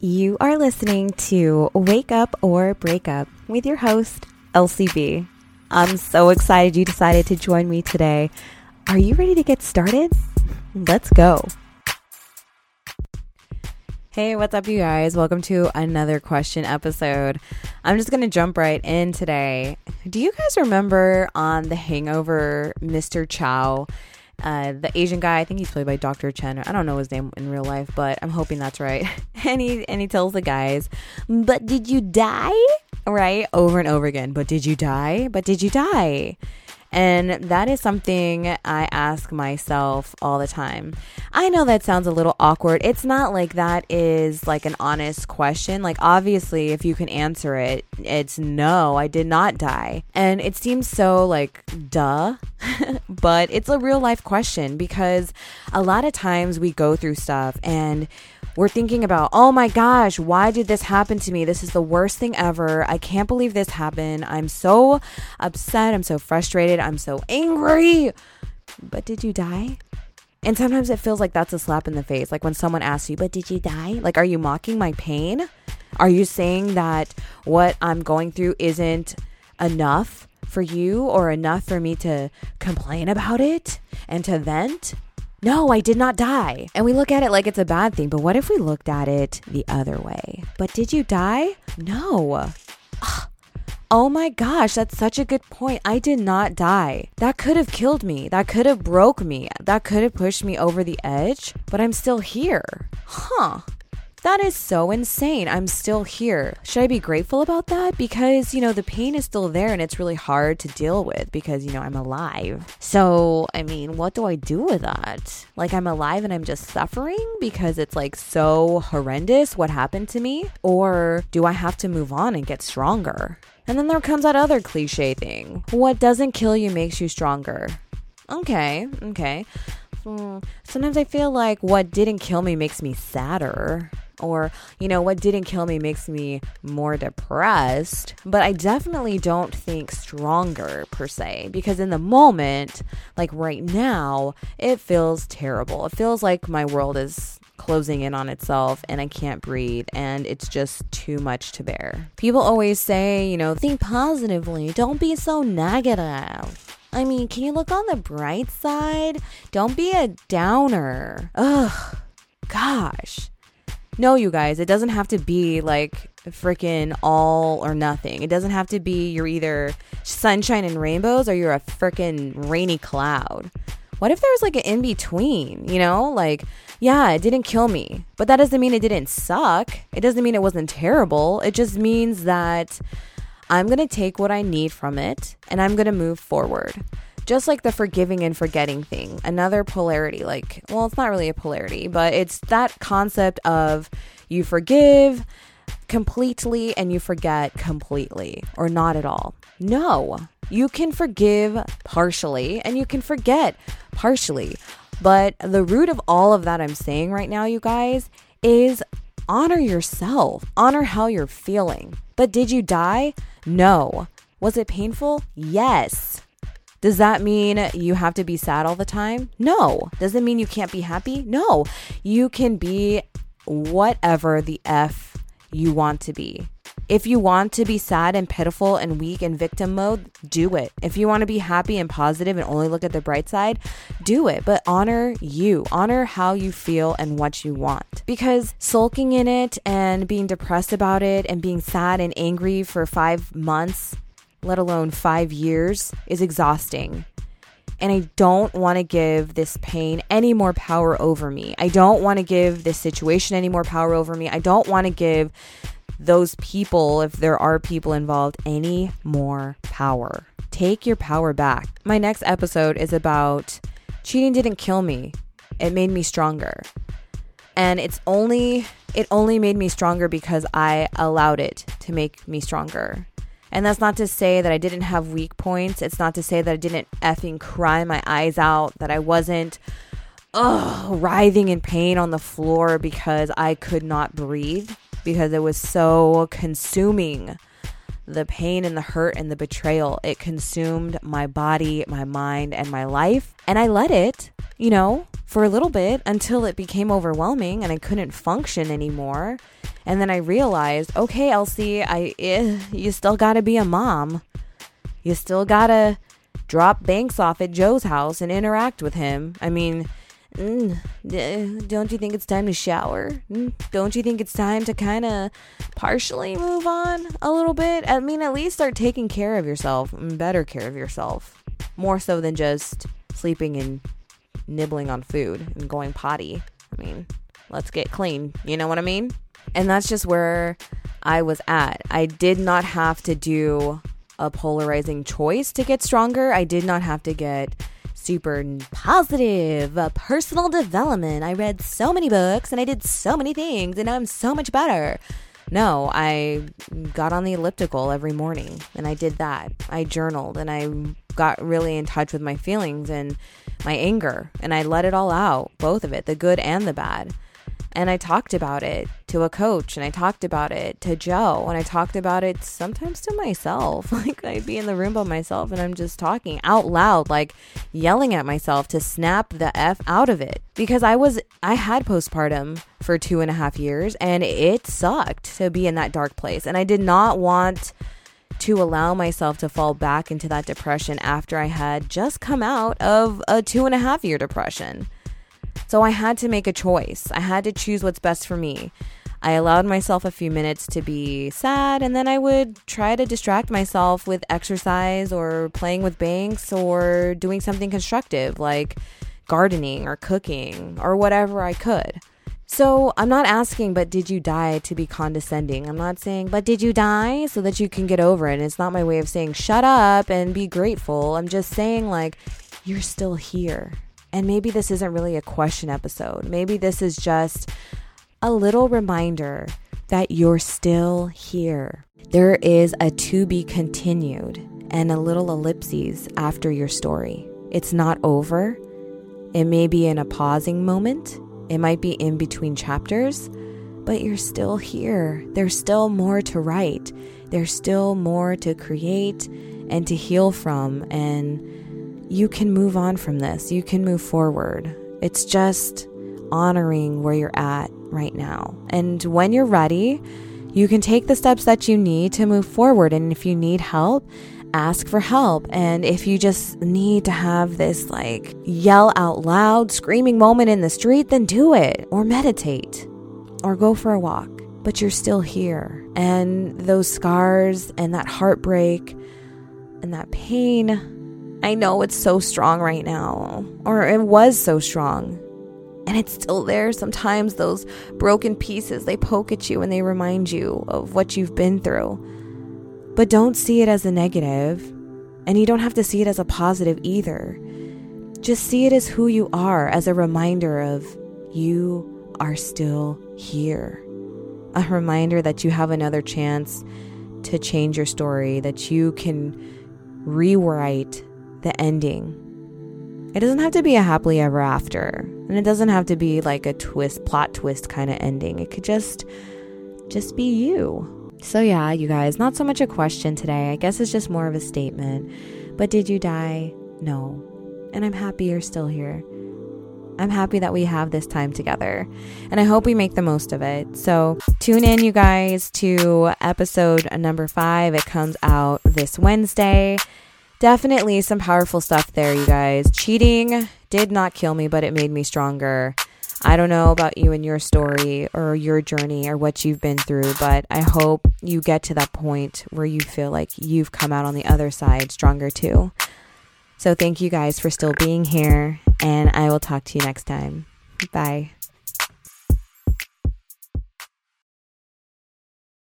You are listening to Wake Up or Break Up with your host, LCB. I'm so excited you decided to join me today. Are you ready to get started? Let's go. Hey, what's up, you guys? Welcome to another question episode. I'm just going to jump right in today. Do you guys remember on The Hangover, Mr. Chow? Uh, the Asian guy, I think he's played by Dr. Chen. I don't know his name in real life, but I'm hoping that's right. and he and he tells the guys, "But did you die?" Right over and over again. But did you die? But did you die? And that is something I ask myself all the time. I know that sounds a little awkward. It's not like that is like an honest question. Like, obviously, if you can answer it, it's no, I did not die. And it seems so like duh, but it's a real life question because a lot of times we go through stuff and we're thinking about, oh my gosh, why did this happen to me? This is the worst thing ever. I can't believe this happened. I'm so upset. I'm so frustrated. I'm so angry. But did you die? And sometimes it feels like that's a slap in the face. Like when someone asks you, but did you die? Like, are you mocking my pain? Are you saying that what I'm going through isn't enough for you or enough for me to complain about it and to vent? No, I did not die. And we look at it like it's a bad thing, but what if we looked at it the other way? But did you die? No. Oh my gosh, that's such a good point. I did not die. That could have killed me. That could have broke me. That could have pushed me over the edge, but I'm still here. Huh. That is so insane. I'm still here. Should I be grateful about that? Because, you know, the pain is still there and it's really hard to deal with because, you know, I'm alive. So, I mean, what do I do with that? Like, I'm alive and I'm just suffering because it's like so horrendous what happened to me? Or do I have to move on and get stronger? And then there comes that other cliche thing what doesn't kill you makes you stronger. Okay, okay. Hmm, sometimes I feel like what didn't kill me makes me sadder or you know what didn't kill me makes me more depressed but i definitely don't think stronger per se because in the moment like right now it feels terrible it feels like my world is closing in on itself and I can't breathe and it's just too much to bear. People always say, you know, think positively, don't be so negative. I mean, can you look on the bright side? Don't be a downer. Ugh, gosh. No, you guys, it doesn't have to be like freaking all or nothing. It doesn't have to be you're either sunshine and rainbows or you're a freaking rainy cloud. What if there's like an in between, you know? Like, yeah, it didn't kill me, but that doesn't mean it didn't suck. It doesn't mean it wasn't terrible. It just means that I'm to take what I need from it and I'm to move forward just like the forgiving and forgetting thing, another polarity. Like, well, it's not really a polarity, but it's that concept of you forgive completely and you forget completely or not at all. No, you can forgive partially and you can forget partially. But the root of all of that I'm saying right now, you guys, is honor yourself, honor how you're feeling. But did you die? No. Was it painful? Yes. Does that mean you have to be sad all the time? No. Does it mean you can't be happy? No. You can be whatever the F you want to be. If you want to be sad and pitiful and weak and victim mode, do it. If you want to be happy and positive and only look at the bright side, do it. But honor you, honor how you feel and what you want. Because sulking in it and being depressed about it and being sad and angry for five months let alone five years, is exhausting. And I don't want to give this pain any more power over me. I don't want to give this situation any more power over me. I don't want to give those people, if there are people involved, any more power. Take your power back. My next episode is about cheating didn't kill me, it made me stronger. And it's only, it only made me stronger because I allowed it to make me stronger. And that's not to say that I didn't have weak points. It's not to say that I didn't effing cry my eyes out, that I wasn't ugh, writhing in pain on the floor because I could not breathe, because it was so consuming. The pain and the hurt and the betrayal, it consumed my body, my mind, and my life. And I let it, you know, for a little bit until it became overwhelming and I couldn't function anymore. And then I realized, okay, Elsie, I eh, you still got to be a mom. You still got to drop Banks off at Joe's house and interact with him. I mean, mm, don't you think it's time to shower? Mm, don't you think it's time to kind of partially move on a little bit? I mean, at least start taking care of yourself, better care of yourself, more so than just sleeping and nibbling on food and going potty. I mean, let's get clean. You know what I mean? And that's just where I was at. I did not have to do a polarizing choice to get stronger. I did not have to get super positive uh, personal development. I read so many books and I did so many things and I'm so much better. No, I got on the elliptical every morning and I did that. I journaled and I got really in touch with my feelings and my anger and I let it all out, both of it, the good and the bad. And I talked about it to a coach and I talked about it to Joe and I talked about it sometimes to myself. Like I'd be in the room by myself and I'm just talking out loud, like yelling at myself to snap the F out of it. Because I was, I had postpartum for two and a half years and it sucked to be in that dark place. And I did not want to allow myself to fall back into that depression after I had just come out of a two and a half year depression. So I had to make a choice. I had to choose what's best for me. I allowed myself a few minutes to be sad, and then I would try to distract myself with exercise or playing with Banks or doing something constructive like gardening or cooking or whatever I could. So I'm not asking, but did you die to be condescending? I'm not saying, but did you die so that you can get over it? And it's not my way of saying, shut up and be grateful. I'm just saying, like, you're still here. And maybe this isn't really a question episode. Maybe this is just a little reminder that you're still here. There is a to be continued and a little ellipses after your story. It's not over. It may be in a pausing moment, it might be in between chapters, but you're still here. There's still more to write, there's still more to create and to heal from. And you can move on from this. You can move forward. It's just honoring where you're at right now. And when you're ready, you can take the steps that you need to move forward. And if you need help, ask for help. And if you just need to have this like yell out loud, screaming moment in the street, then do it or meditate or go for a walk. But you're still here. And those scars and that heartbreak and that pain I know it's so strong right now, or it was so strong. And it's still there. Sometimes those broken pieces, they poke at you and they remind you of what you've been through. But don't see it as a negative, and you don't have to see it as a positive either. Just see it as who you are, as a reminder of you are still here. A reminder that you have another chance to change your story, that you can rewrite the ending. It doesn't have to be a happily ever after, and it doesn't have to be like a twist, plot twist kind of ending. It could just just be you. So yeah, you guys, not so much a question today. I guess it's just more of a statement. But did you die? No. And I'm happy you're still here. I'm happy that we have this time together and I hope we make the most of it. So, tune in, you guys, to episode number five. It comes out this Wednesday definitely some powerful stuff there, you guys. Cheating did not kill me, but it made me stronger. I don't know about you and your story or your journey or what you've been through, but I hope you get to that point where you feel like you've come out on the other side stronger too. So, thank you guys for still being here, and I will talk to you next time. Bye.